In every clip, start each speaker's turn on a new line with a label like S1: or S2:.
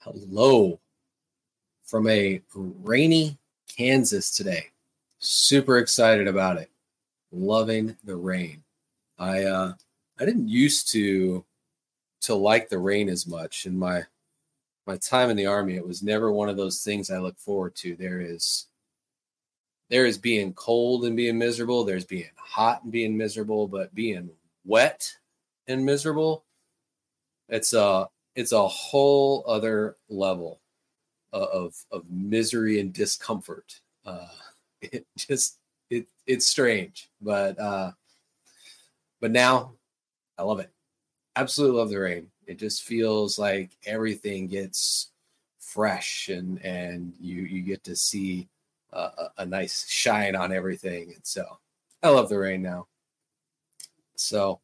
S1: Hello from a rainy Kansas today. Super excited about it. Loving the rain. I uh I didn't used to to like the rain as much in my my time in the army. It was never one of those things I look forward to. There is there is being cold and being miserable, there's being hot and being miserable, but being wet and miserable, it's a it's a whole other level of of misery and discomfort. Uh, it just it it's strange, but uh, but now I love it. Absolutely love the rain. It just feels like everything gets fresh and and you you get to see a, a nice shine on everything. And so I love the rain now. So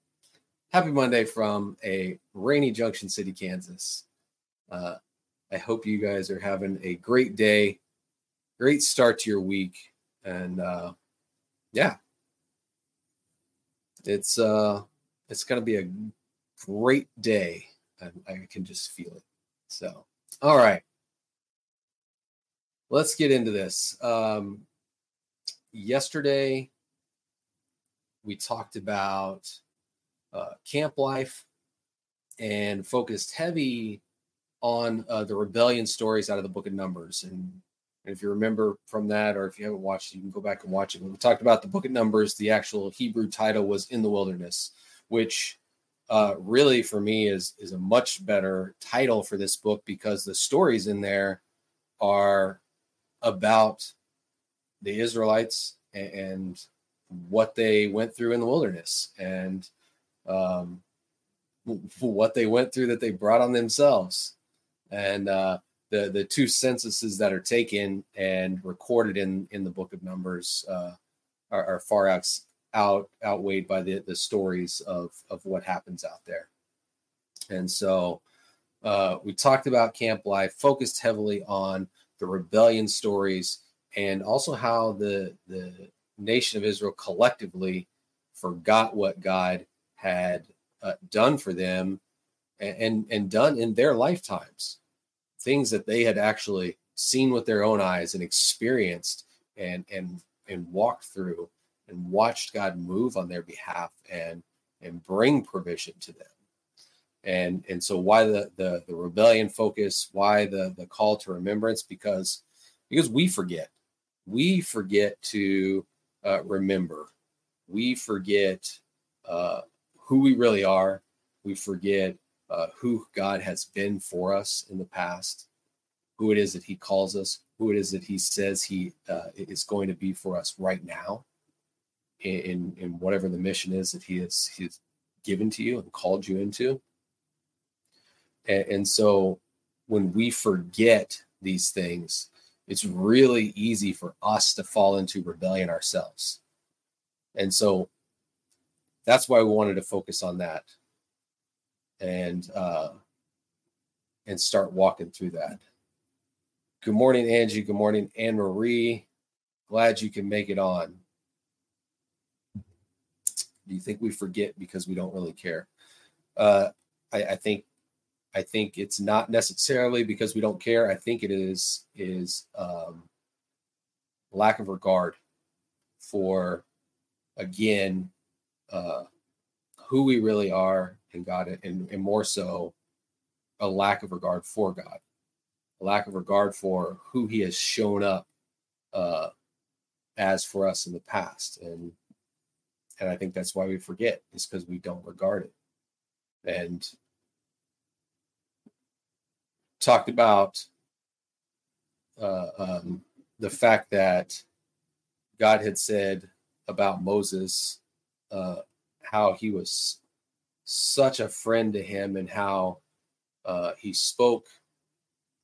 S1: happy Monday from a rainy Junction City, Kansas. Uh, I hope you guys are having a great day, great start to your week, and uh, yeah, it's uh, it's gonna be a great day. I, I can just feel it. So, all right, let's get into this. Um, yesterday, we talked about uh, camp life and focused heavy on uh, the rebellion stories out of the book of Numbers. And, if you remember from that, or if you haven't watched it, you can go back and watch it. We talked about the book of Numbers, the actual Hebrew title was In the Wilderness, which uh, really for me is is a much better title for this book because the stories in there are about the Israelites and, and what they went through in the wilderness and um, what they went through that they brought on themselves, and uh, the the two censuses that are taken and recorded in in the Book of Numbers uh, are, are, far out, out outweighed by the the stories of of what happens out there, and so. Uh, we talked about camp life, focused heavily on the rebellion stories, and also how the the nation of Israel collectively forgot what God had uh, done for them and, and, and done in their lifetimes things that they had actually seen with their own eyes and experienced and and and walked through and watched God move on their behalf and and bring provision to them. And and so why the the, the rebellion focus, why the the call to remembrance? Because because we forget. We forget to uh, remember. We forget uh, who we really are. We forget uh, who God has been for us in the past, who it is that He calls us, who it is that He says He uh, is going to be for us right now, in in whatever the mission is that He has He's given to you and called you into. And, and so, when we forget these things, it's really easy for us to fall into rebellion ourselves. And so that's why we wanted to focus on that and uh, and start walking through that. Good morning, Angie. Good morning, Anne Marie. Glad you can make it on. Do you think we forget because we don't really care? Uh, I, I think I think it's not necessarily because we don't care. I think it is is um, lack of regard for again uh, who we really are in God, and, and more so, a lack of regard for God, a lack of regard for who He has shown up uh, as for us in the past, and and I think that's why we forget is because we don't regard it, and talked about uh, um, the fact that God had said about Moses uh, how he was such a friend to him and how uh, he spoke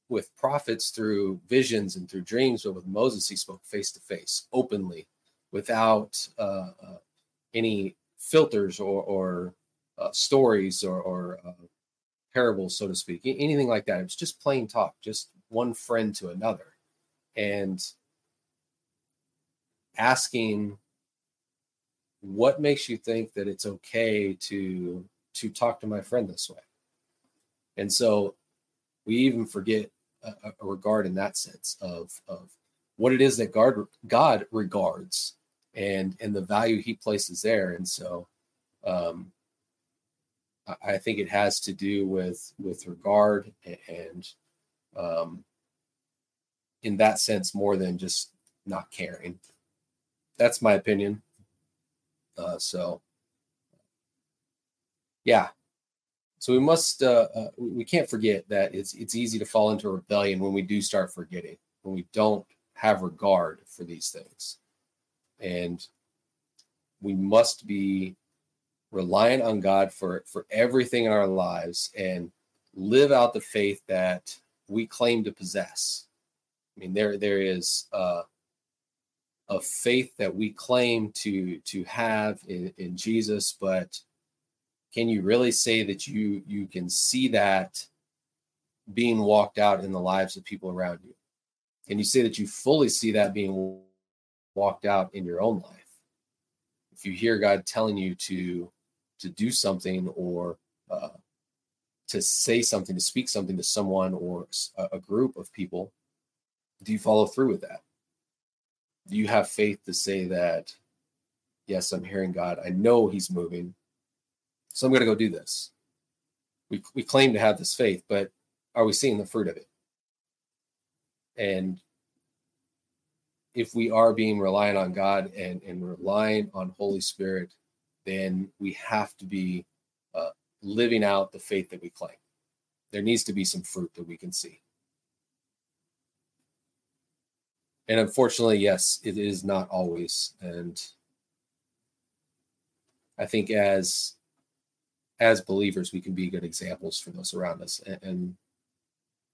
S1: with prophets through visions and through dreams, but with Moses, he spoke face to face, openly, without uh, uh, any filters or, or uh, stories or, or uh, parables, so to speak, anything like that. It was just plain talk, just one friend to another. And asking what makes you think that it's okay to to talk to my friend this way and so we even forget a, a regard in that sense of of what it is that God God regards and and the value He places there. And so, um, I, think it has to do with with regard and um, in that sense more than just not caring. That's my opinion. Uh, so, yeah. So we must uh, uh, we can't forget that it's it's easy to fall into rebellion when we do start forgetting when we don't have regard for these things, and we must be reliant on God for for everything in our lives and live out the faith that we claim to possess. I mean, there there is uh, a faith that we claim to to have in, in Jesus, but can you really say that you you can see that being walked out in the lives of people around you? Can you say that you fully see that being walked out in your own life? If you hear God telling you to to do something or uh, to say something, to speak something to someone or a, a group of people, do you follow through with that? Do you have faith to say that, yes, I'm hearing God. I know He's moving. So I'm going to go do this. We, we claim to have this faith, but are we seeing the fruit of it? And if we are being reliant on God and, and relying on Holy Spirit, then we have to be uh, living out the faith that we claim. There needs to be some fruit that we can see. And unfortunately, yes, it is not always. And I think as as believers, we can be good examples for those around us and, and,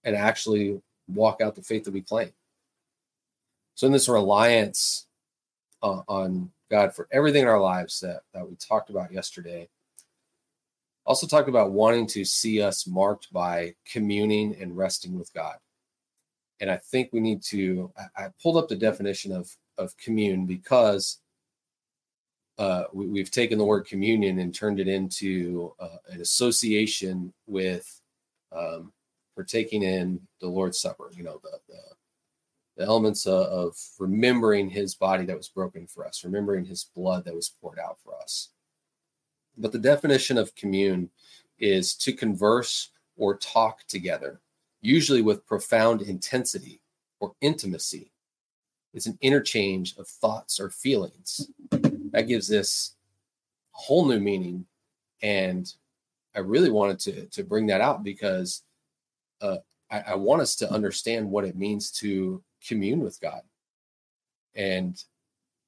S1: and actually walk out the faith that we claim. So in this reliance uh, on God for everything in our lives that, that we talked about yesterday, also talked about wanting to see us marked by communing and resting with God. And I think we need to, I, I pulled up the definition of, of commune because uh, we, have taken the word communion and turned it into uh, an association with um, partaking in the Lord's Supper. You know, the, the, the elements of, of remembering His body that was broken for us, remembering His blood that was poured out for us. But the definition of commune is to converse or talk together, usually with profound intensity or intimacy. It's an interchange of thoughts or feelings that gives this a whole new meaning. And I really wanted to to bring that out because uh, I, I want us to understand what it means to commune with God. And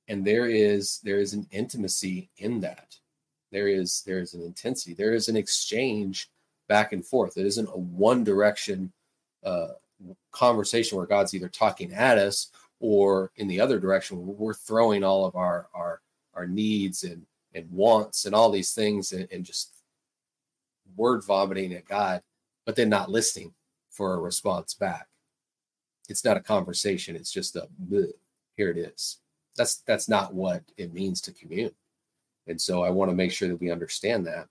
S1: and there is there is an intimacy in that. There is there is an intensity. There is an exchange back and forth. It isn't a one direction uh, conversation where God's either talking at us or in the other direction we're throwing all of our our our needs and and wants and all these things and, and just word vomiting at God, but then not listening for a response back. It's not a conversation. It's just a here it is. That's that's not what it means to commune. And so I want to make sure that we understand that.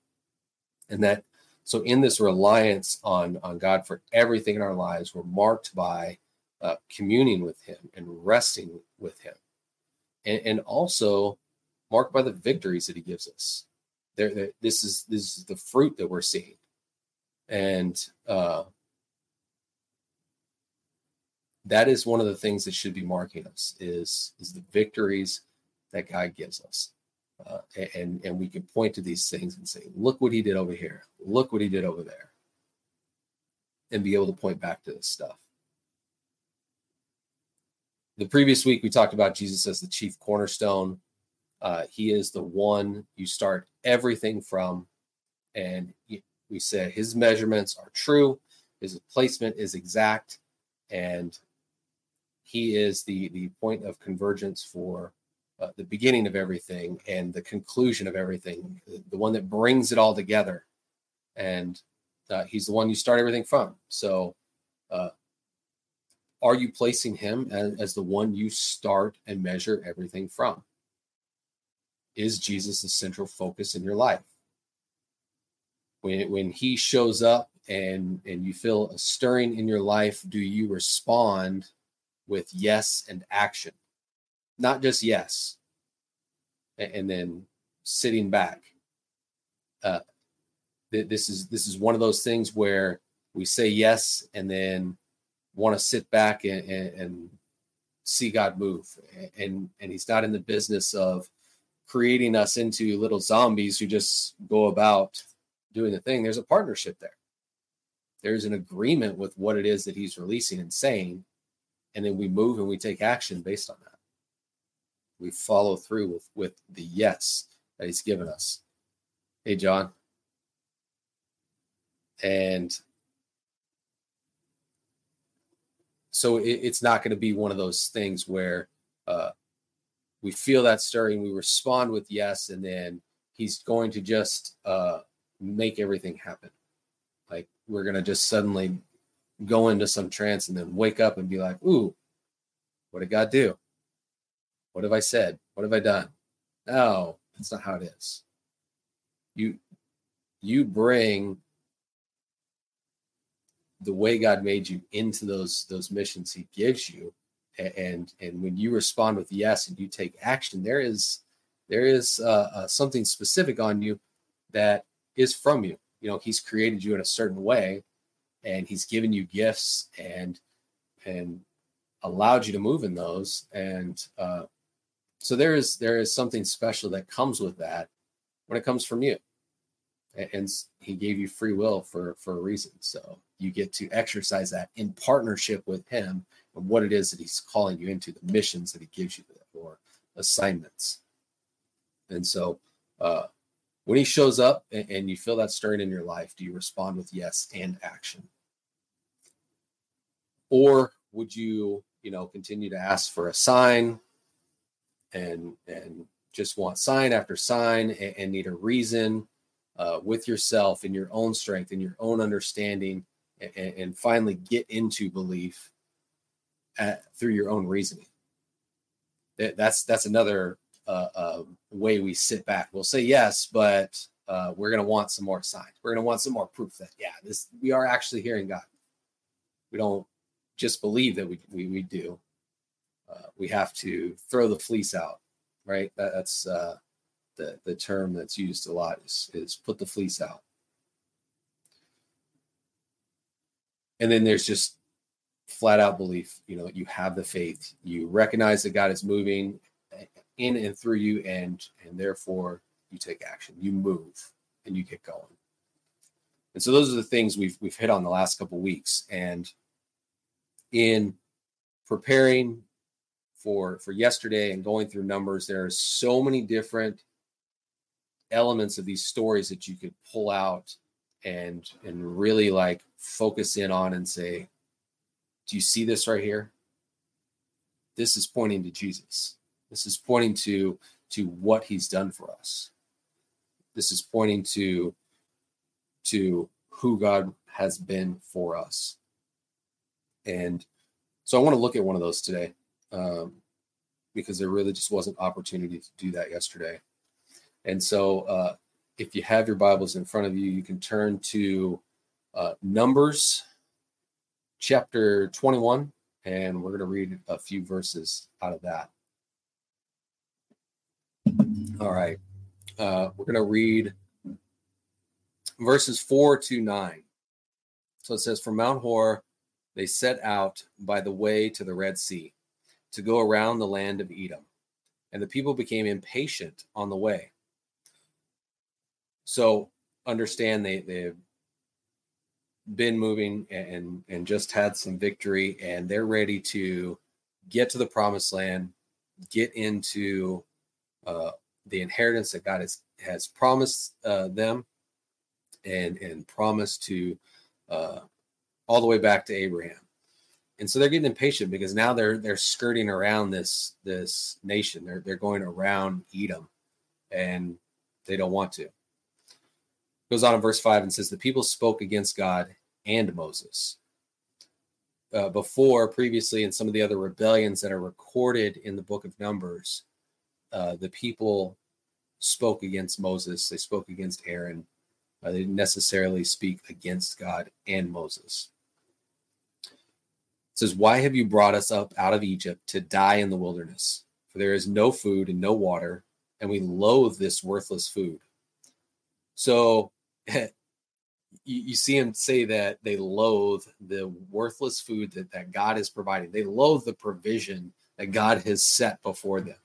S1: And that so in this reliance on on God for everything in our lives, we're marked by uh, communing with Him and resting with Him, and, and also marked by the victories that he gives us. There, this is this is the fruit that we're seeing, and uh, that is one of the things that should be marking us is is the victories that God gives us, uh, and and we can point to these things and say, look what He did over here, look what He did over there, and be able to point back to this stuff. The previous week we talked about Jesus as the chief cornerstone. Uh, he is the one you start everything from. And we said his measurements are true, his placement is exact, and he is the, the point of convergence for uh, the beginning of everything and the conclusion of everything, the one that brings it all together. And uh, he's the one you start everything from. So, uh, are you placing him as, as, the one you start and measure everything from? is Jesus the central focus in your life? When, when he shows up and and you feel a stirring in your life, do you respond with yes and action? Not just yes, and, then sitting back. Uh, th- this is this is one of those things where we say yes and then want to sit back and, and, and see God move. And and He's not in the business of creating us into little zombies who just go about doing the thing. There's a partnership there. There's an agreement with what it is that he's releasing and saying, and then we move and we take action based on that. We follow through with with the yes that he's given us. Hey, John. And so it, it's not going to be one of those things where uh, we feel that stirring, we respond with yes, and then he's going to just uh, make everything happen. Like we're going to just suddenly go into some trance and then wake up and be like, ooh, what did God do? What have I said? What have I done? No, that's not how it is. You you bring the way God made you into those those missions He gives you, and and when you respond with yes and you take action, there is there is uh, uh, something specific on you that is from you. You know, He's created you in a certain way, and He's given you gifts and and allowed you to move in those, and uh, so there is there is something special that comes with that when it comes from you, and, He gave you free will for for a reason. So you get to exercise that in partnership with him and what it is that he's calling you into, the missions that he gives you or assignments. And so uh, when he shows up and, and you feel that stirring in your life, do you respond with yes and action? Or would you, you know, continue to ask for a sign and and just want sign after sign and, and need a reason uh, with yourself in your own strength and your own understanding and, and finally get into belief at, through your own reasoning. That, that's that's another uh, uh, way we sit back. We'll say yes, but uh, we're going to want some more signs. We're going to want some more proof that yeah, this we are actually hearing God. We don't just believe that we we, we do. Uh, we have to throw the fleece out, right? That, that's uh, the the term that's used a lot is is put the fleece out. and then there's just flat out belief you know you have the faith you recognize that god is moving in and through you and and therefore you take action you move and you get going and so those are the things we've we've hit on the last couple weeks and in preparing for for yesterday and going through numbers there are so many different elements of these stories that you could pull out and and really like focus in on and say do you see this right here? This is pointing to jesus. This is pointing to to what he's done for us. This is pointing to to who god has been for us. And so i want to look at one of those today um, because there really just wasn't opportunity to do that yesterday and so uh, if you have your Bibles in front of you, you can turn to uh, Numbers chapter 21, and we're going to read a few verses out of that. All right. Uh, we're going to read verses 4 to 9. So it says, From Mount Hor, they set out by the way to the Red Sea to go around the land of Edom. And the people became impatient on the way so understand they they've been moving and and just had some victory and they're ready to get to the promised land, get into uh, the inheritance that God has has promised uh, them, and and promised to uh, all the way back to Abraham. And so they're getting impatient because now they're they're skirting around this this nation. They're they're going around Edom, and they don't want to goes on in verse 5 and says, The people spoke against God and Moses. Uh, before, previously, in some of the other rebellions that are recorded in the book of Numbers, uh, the people spoke against Moses, they spoke against Aaron, Uh, they didn't necessarily speak against God and Moses. Says, Why have you brought us up out of Egypt to die in the wilderness? For there is no food and no water, and we loathe this worthless food. So you, you see him say that they loathe the worthless food that, that God is providing. They loathe the provision that God has set before them.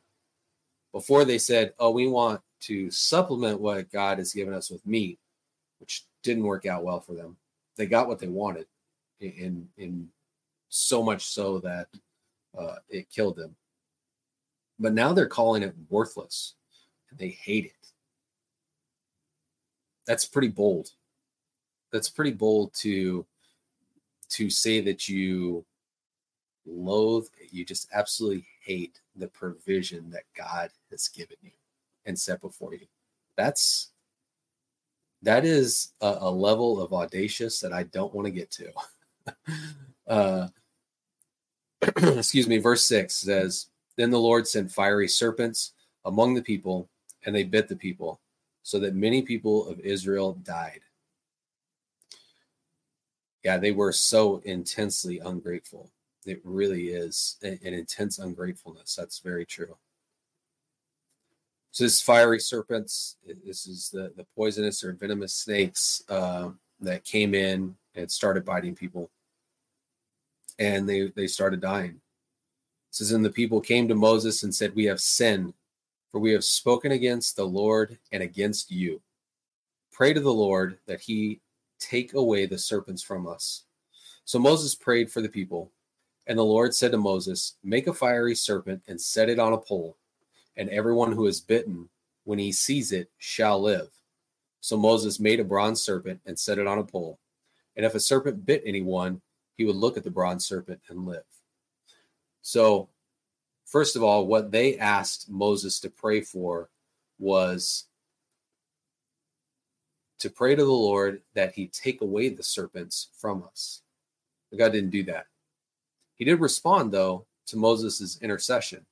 S1: Before they said, Oh, we want to supplement what God has given us with meat, which didn't work out well for them. They got what they wanted in in so much so that uh, it killed them. But now they're calling it worthless and they hate it. That's pretty bold. That's pretty bold to to say that you loathe, you just absolutely hate the provision that God has given you and set before you. That's that is a, a level of audacious that I don't want to get to. uh, excuse me, verse 6 says, Then the Lord sent fiery serpents among the people, and they bit the people, so that many people of Israel died. Yeah, they were so intensely ungrateful. It really is an intense ungratefulness. That's very true. So this fiery serpents, this is the, the poisonous or venomous snakes uh, that came in and started biting people. And they, they started dying. It says, And the people came to Moses and said, We have sinned, for we have spoken against the Lord and against you. Pray to the Lord that he take away the serpents from us. So Moses prayed for the people. And the Lord said to Moses, Make a fiery serpent and set it on a pole and everyone who is bitten, when he sees it, shall live. So Moses made a bronze serpent and set it on a pole. And if a serpent bit anyone, he would look at the bronze serpent and live. So, first of all, what they asked Moses to pray for was to pray to the Lord that he take away the serpents from us. But God didn't do that. He did respond, though, to Moses' intercession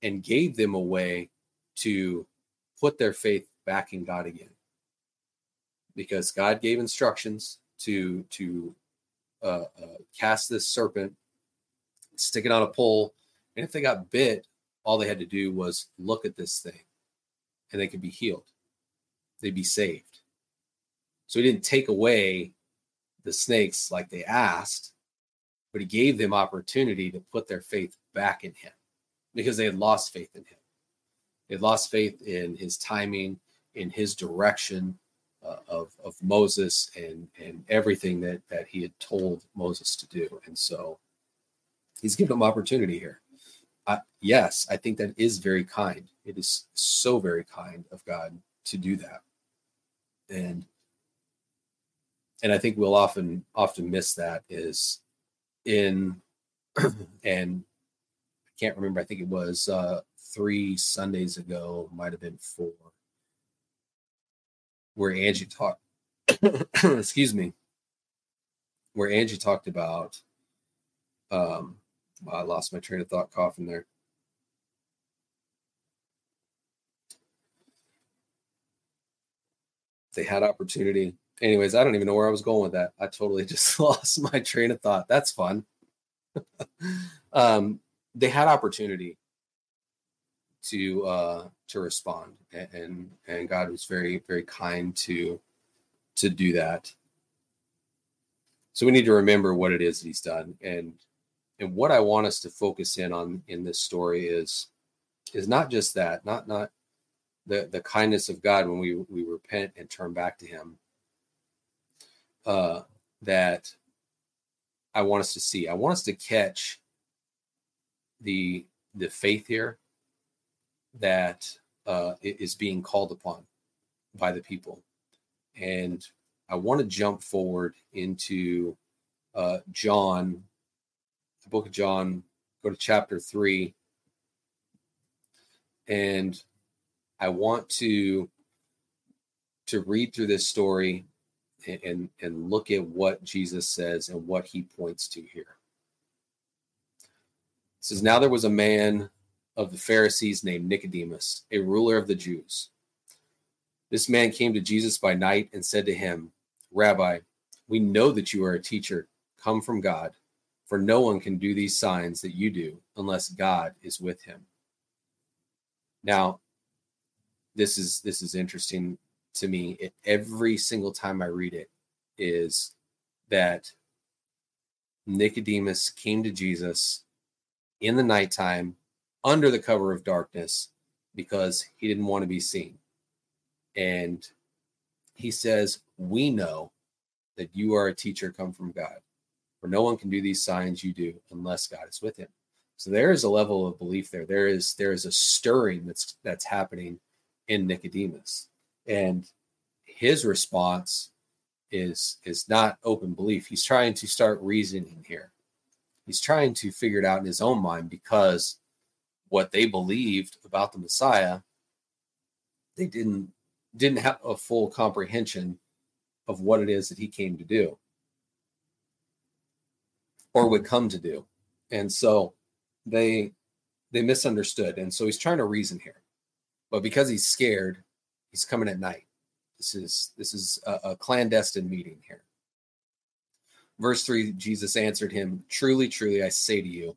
S1: and gave them a way to put their faith back in God again. Because God gave instructions to to uh, uh, cast this serpent, stick it on a pole, and if they got bit, all they had to do was look at this thing, and they could be healed. They'd be saved. So he didn't take away the snakes like they asked, but he gave them opportunity to put their faith back in him because they had lost faith in him. They had lost faith in his timing, in his direction uh, of, of Moses and, and everything that, that he had told Moses to do. And so he's given them opportunity here. Yes, I think that is very kind. It is so very kind of God to do that. And and I think we'll often often miss that is in and I can't remember. I think it was uh, three Sundays ago, might have been four, where Angie talked. excuse me, where Angie talked about. Um, I lost my train of thought coughing there. They had opportunity. Anyways, I don't even know where I was going with that. I totally just lost my train of thought. That's fun. um, they had opportunity to uh to respond. And and god was very very kind to to do that. So we need to remember what it is that he's done. And and what i want us to focus in on in this story is is not just that not not the the kindness of god when we we repent and turn back to him uh that i want us to see. I want us to catch the the faith here that uh, is being called upon by the people, and I want to jump forward into uh, John, the book of John. Go to chapter three, and I want to to read through this story and, and, and look at what Jesus says and what he points to here It says, Now there was a man of the Pharisees named Nicodemus, a ruler of the Jews. This man came to Jesus by night and said to him, Rabbi, we know that you are a teacher come from God, for no one can do these signs that you do unless God is with him. Now, this is this is interesting to me. It, every single time I read it is that Nicodemus came to Jesus in the nighttime under the cover of darkness because he didn't want to be seen. And he says, We know that you are a teacher come from God, for no one can do these signs you do unless God is with him. So there is a level of belief there. There is there is a stirring that's that's happening in Nicodemus. And his response is is not open belief. He's trying to start reasoning here. He's trying to figure it out in his own mind because what they believed about the Messiah, they didn't didn't have a full comprehension of what it is that he came to do or would mm-hmm. come to do. And so they they misunderstood. And so he's trying to reason here. But because he's scared, he's coming at night. This is this is a, a clandestine meeting here. Verse 3 Jesus answered him, Truly, truly, I say to you,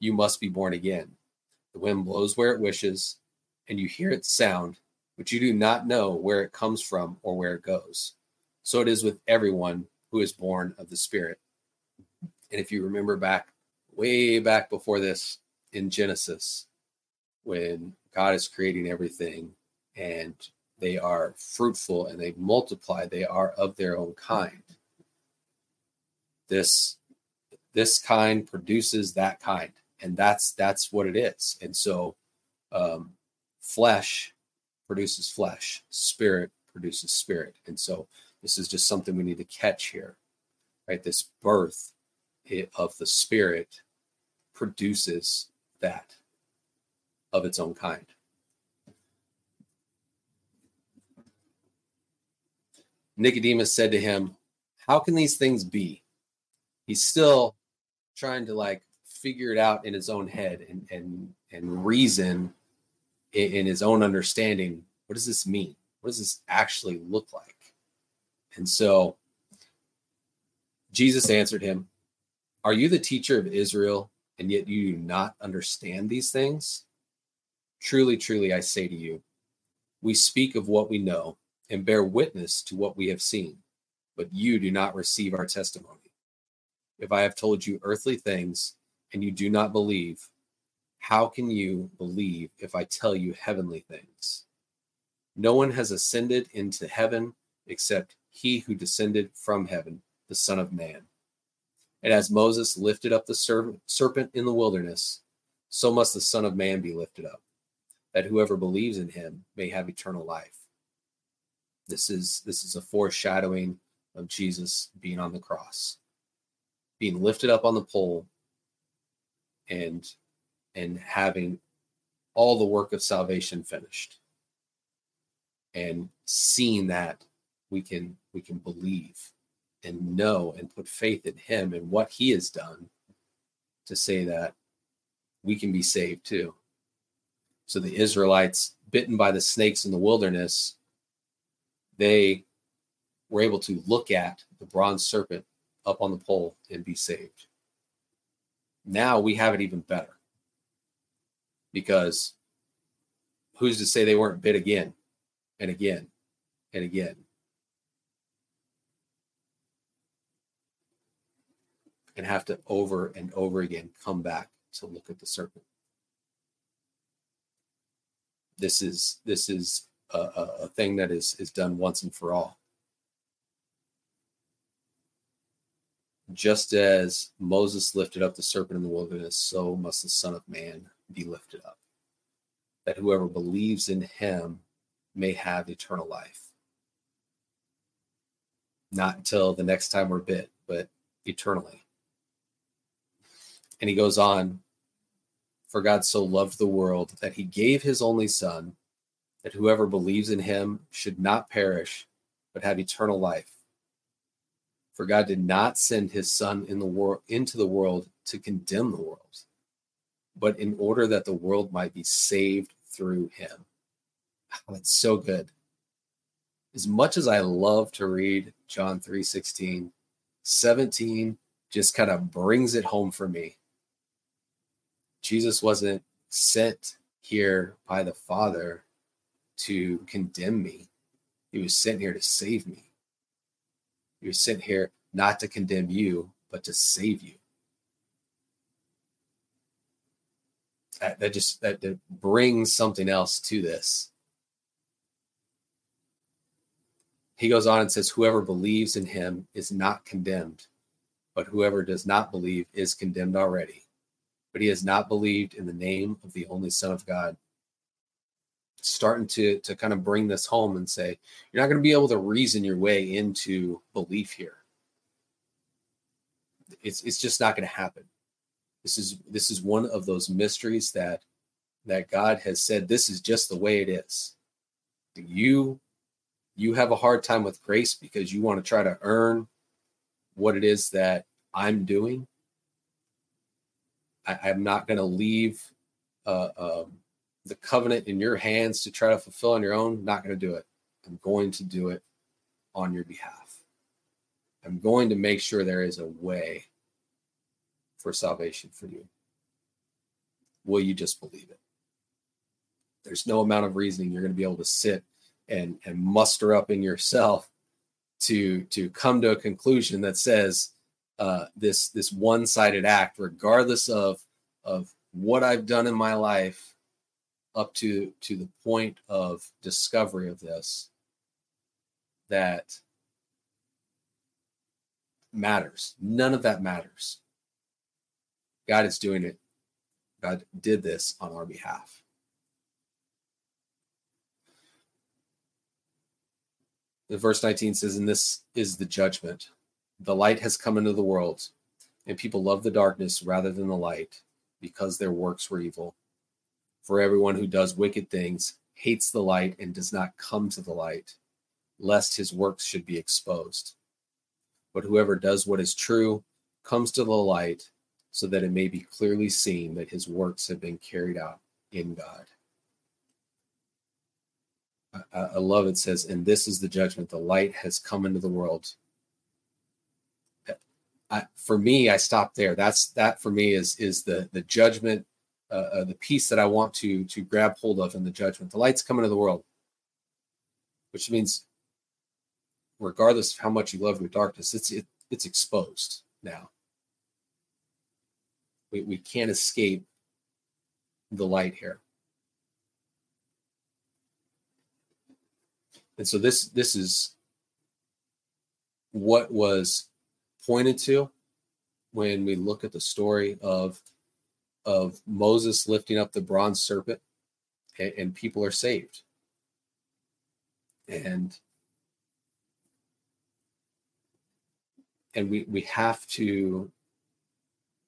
S1: You must be born again. The wind blows where it wishes, and you hear its sound, but you do not know where it comes from or where it goes. So it is with everyone who is born of the Spirit. And if you remember back, way back before this in Genesis, when God is creating everything and they are fruitful and they multiply they are of their own kind this this kind produces that kind and that's that's what it is. And so um, flesh produces flesh spirit produces spirit. And so this is just something we need to catch here right? This birth of the spirit produces that of its own kind. Nicodemus said to him, How can these things be? He's still trying to like figure it out in his own head and and and reason in, in his own understanding. What does this mean? What does this actually look like? And so Jesus answered him, Are you the teacher of Israel, and yet you do not understand these things? Truly, truly, I say to you, we speak of what we know and bear witness to what we have seen, but you do not receive our testimony. If I have told you earthly things and you do not believe, how can you believe if I tell you heavenly things? No one has ascended into heaven except he who descended from heaven, the Son of Man. And as Moses lifted up the serpent in the wilderness, so must the Son of Man be lifted up, that whoever believes in him may have eternal life. This is this is a foreshadowing of Jesus being on the cross, being lifted up on the pole, and and having all the work of salvation finished. And seeing that we can we can believe and know and put faith in him and what he has done to say that we can be saved too. So the Israelites bitten by the snakes in the wilderness they were able to look at the bronze serpent up on the pole and be saved. Now we have it even better because who's to say they weren't bit again and again and again? And have to over and over again come back to look at the serpent. This is this is a, a thing that is is done once and for all. Just as Moses lifted up the serpent in the wilderness, so must the Son of Man be lifted up, that whoever believes in him may have eternal life. not until the next time we're bit, but eternally. And he goes on, for God so loved the world that he gave his only son that whoever believes in him should not perish but have eternal life. For God did not send his son in the world into the world to condemn the world, but in order that the world might be saved through him. Oh, that's so good. As much as I love to read John 3 16, 17 just kind of brings it home for me. Jesus wasn't sent here by the Father to condemn me. He was sent here to save me. Was sent here not to condemn you, but to save you. That, that just that, that brings something else to this. He goes on and says, Whoever believes in him is not condemned, but whoever does not believe is condemned already. But he has not believed in the name of the only Son of God starting to to kind of bring this home and say you're not going to be able to reason your way into belief here. It's it's just not going to happen. This is this is one of those mysteries that that god has said this is just the way it is. You you have a hard time with grace because you want to try to earn what it is that i'm doing. I, i'm not going to leave uh, um, the covenant in your hands to try to fulfill on your own, not going to do it. I'm going to do it on your behalf. I'm going to make sure there is a way for salvation for you. Will you just believe it? There's no amount of reasoning you're going to be able to sit and and muster up in yourself to to come to a conclusion that says uh, this this one-sided act, regardless of of what I've done in my life, up to to the point of discovery of this that matters. None of that matters. God is doing it. God did this on our behalf. The verse 19 says and this is the judgment. The light has come into the world and people love the darkness rather than the light because their works were evil for everyone who does wicked things hates the light and does not come to the light, lest his works should be exposed. But whoever does what is true comes to the light, so that it may be clearly seen that his works have been carried out in God. I, love it says, and this is the judgment. The light has come into the world. I, for me, I stop there. That's that for me is is the the judgment uh, uh, the piece that I want to to grab hold of in the judgment. The light's coming into the world, which means, regardless of how much you love your darkness, it's it, it's exposed now. We we can't escape the light here. And so this this is what was pointed to when we look at the story of of Moses lifting up the bronze serpent and, people are saved. And and we we have to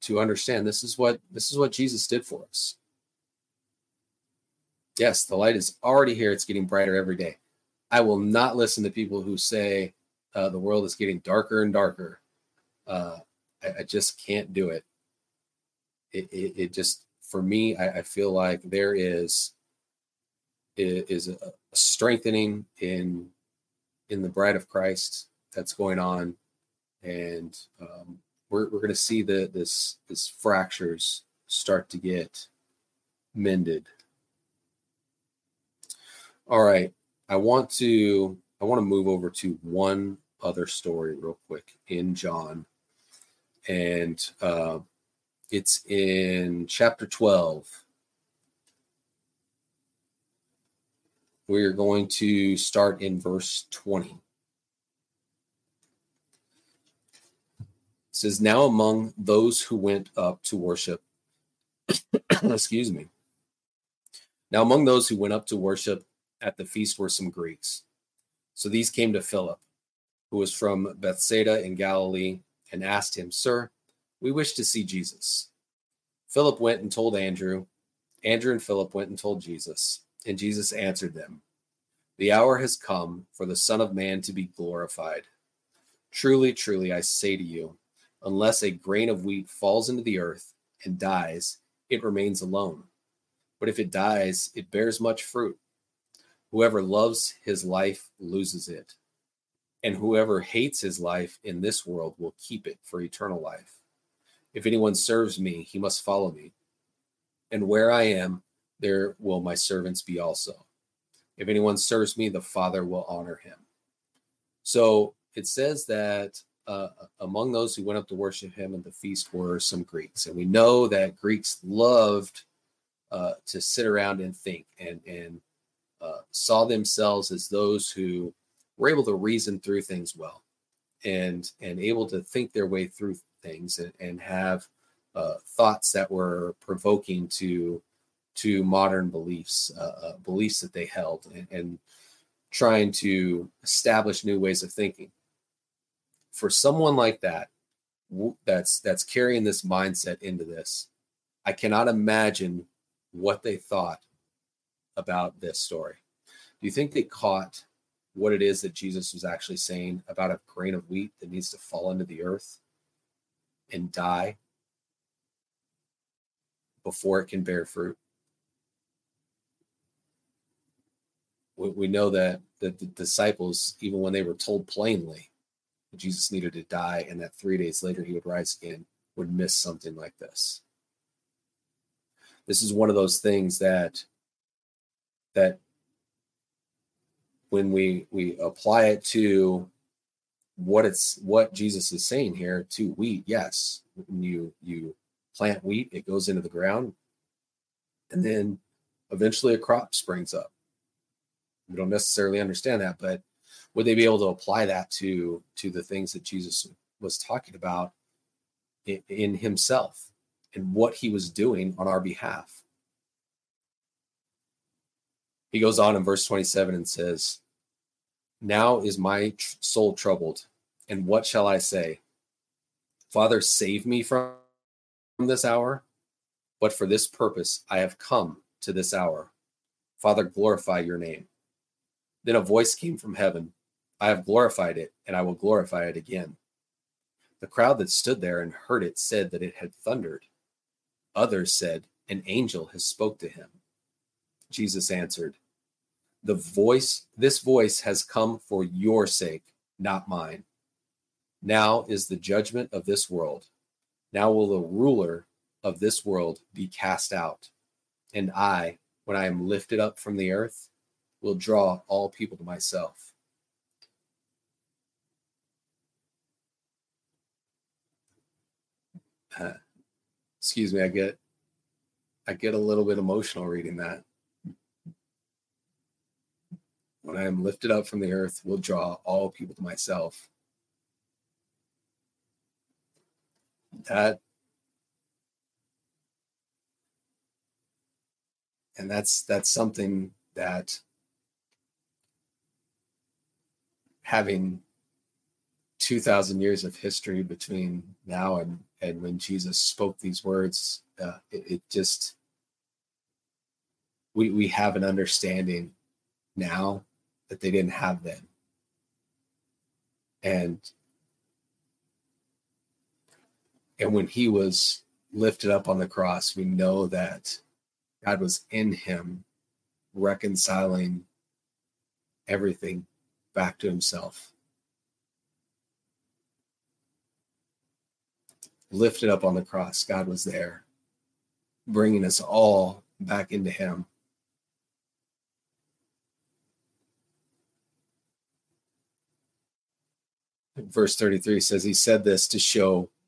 S1: to understand this is what this is what Jesus did for us. Yes, the light is already here. It's getting brighter every day. I will not listen to people who say uh, the world is getting darker and darker. Uh, I, I, just can't do it it, it, it just for me I, I, feel like there is is a, strengthening in in the bride of christ that's going on. And um, we're, we're going to see the this this fractures start to get mended. All right. I want to i want to move over to one other story real quick in john. And uh, it's in chapter 12. We're going to start in verse 20. It says, Now among those who went up to worship, excuse me. Now among those who went up to worship at the feast were some Greeks. So these came to Philip who was from Bethsaida in Galilee, and asked him, Sir, we wish to see Jesus. Philip went and told Andrew. Andrew and Philip went and told Jesus, and Jesus answered them, The hour has come for the Son of Man to be glorified. Truly, truly, I say to you, unless a grain of wheat falls into the earth and dies, it remains alone. But if it dies, it bears much fruit. Whoever loves his life loses it, and whoever hates his life in this world will keep it for eternal life. If anyone serves me, he must follow me. And where I am, there will my servants be also. If anyone serves me, the Father will honor him. So it says that uh, among those who went up to worship him at the feast were some Greeks. And we know that Greeks loved uh, to sit around and think and, and uh, saw themselves as those who were able to reason through things well and, and able to think their way through things and, and have uh, thoughts that were provoking to to modern beliefs, uh, uh, beliefs that they held, and, and trying to establish new ways of thinking. For someone like that, that's that's carrying this mindset into this, I cannot imagine what they thought about this story. Do you think they caught what it is that Jesus was actually saying about a grain of wheat that needs to fall into the earth and die before it can bear fruit. We, we know that, that the disciples, even when they were told plainly that Jesus needed to die and that three days later he would rise again, would miss something like this. This is one of those things that that when we we apply it to what it's what Jesus is saying here to wheat. Yes, when you you plant wheat, it goes into the ground, and then eventually a crop springs up. We don't necessarily understand that, but would they be able to apply that to to the things that Jesus was talking about in, in himself and what he was doing on our behalf? He goes on in verse 27 and says, Now is my tr- soul troubled and what shall I say? Father, save me from this hour, but for this purpose I have come to this hour. Father, glorify your name. Then a voice came from heaven I have glorified it, and I will glorify it again. The crowd that stood there and heard it said that it had thundered. Others said, An angel has spoke to him. Jesus answered, The voice, this voice has come for your sake, not mine. Now is the judgment of this world. Now will the ruler of this world be cast out. And I, when I am lifted up from the earth, will draw all people to myself. Uh, excuse me, I get I get a little bit emotional reading that. When I am lifted up from the earth, will draw all people to myself. That. And that's that's something that having 2000 years of history between now and and when jesus spoke these words uh, it, it just we we have an understanding now that they didn't have then. And and when he was lifted up on the cross, we know that God was in him, reconciling everything back to himself. Lifted up on the cross, God was there, bringing us all back into him. Verse 33 says, He said this to show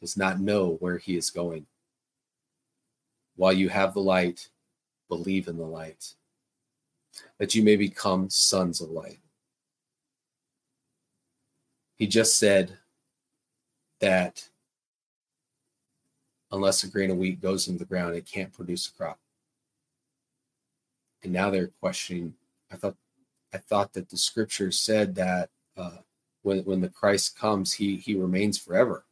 S1: does not know where he is going. While you have the light, believe in the light, that you may become sons of light. He just said that unless a grain of wheat goes into the ground, it can't produce a crop. And now they're questioning. I thought, I thought that the scripture said that uh, when when the Christ comes, he he remains forever.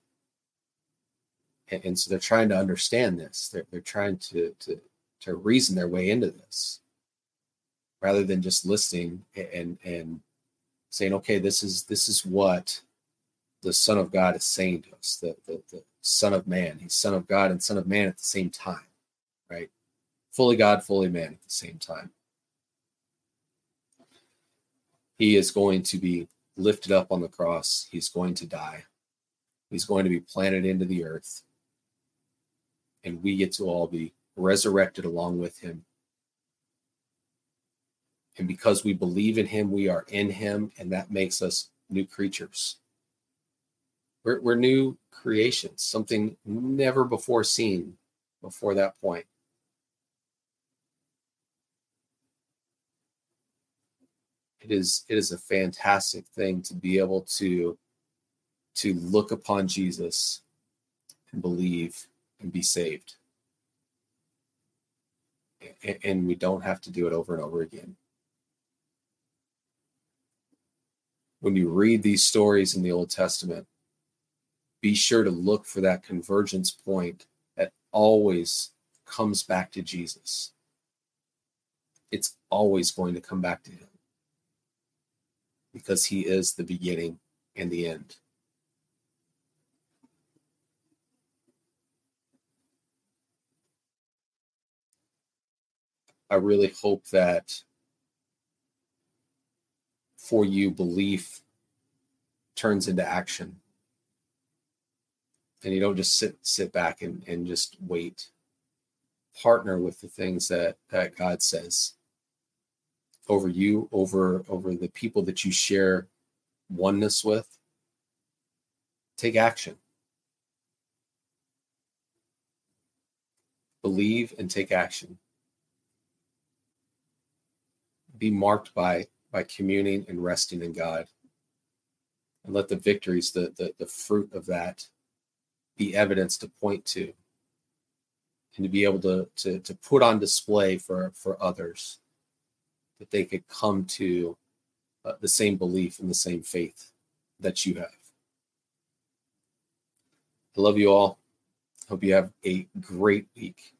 S1: And, and so they're trying to understand this. They're they're trying to to to reason their way into this, rather than just listening and and saying, okay, this is this is what the Son of God is saying to us, the, the, the Son of Man. He's Son of God and Son of Man at the same time, right? Fully God, fully man at the same time. He is going to be lifted up on the cross. He's going to die. He's going to be planted into the earth. And we get to all be resurrected along with him. And because we believe in him, we are in him, and that makes us new creatures. We're, we're new creations, something never before seen before that point. It is it is a fantastic thing to be able to to look upon Jesus and believe and be saved. And we don't have to do it over and over again. When you read these stories in the Old Testament, be sure to look for that convergence point that always comes back to Jesus. It's always going to come back to him because he is the beginning and the end. I really hope that for you, belief turns into action. And you don't just sit sit back and, and just wait. Partner with the things that that god says over you over over the people that you share oneness with. Take action. Believe and take action be marked by by communing and resting in god and let the victories the the, the fruit of that be evidence to point to and to be able to, to, to put on display for, for others that they could come to uh, the same belief and the same faith that you have. I love you all. Hope you have a great week.